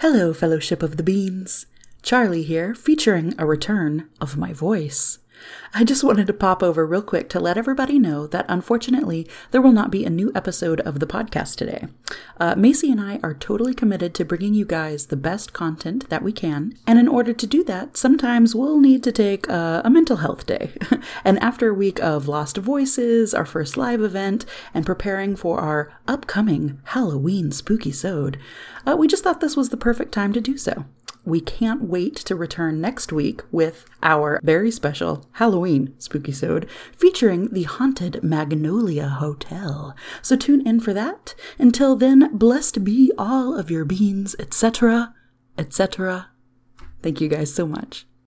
Hello, Fellowship of the Beans. Charlie here, featuring a return of my voice. I just wanted to pop over real quick to let everybody know that unfortunately there will not be a new episode of the podcast today. Uh, Macy and I are totally committed to bringing you guys the best content that we can, and in order to do that, sometimes we'll need to take uh, a mental health day. and after a week of Lost Voices, our first live event, and preparing for our upcoming Halloween spookysode, uh, we just thought this was the perfect time to do so. We can't wait to return next week with our very special Halloween spookysode featuring the haunted Magnolia Hotel. So tune in for that. Until then, blessed be all of your beans, etc., etc. Thank you guys so much.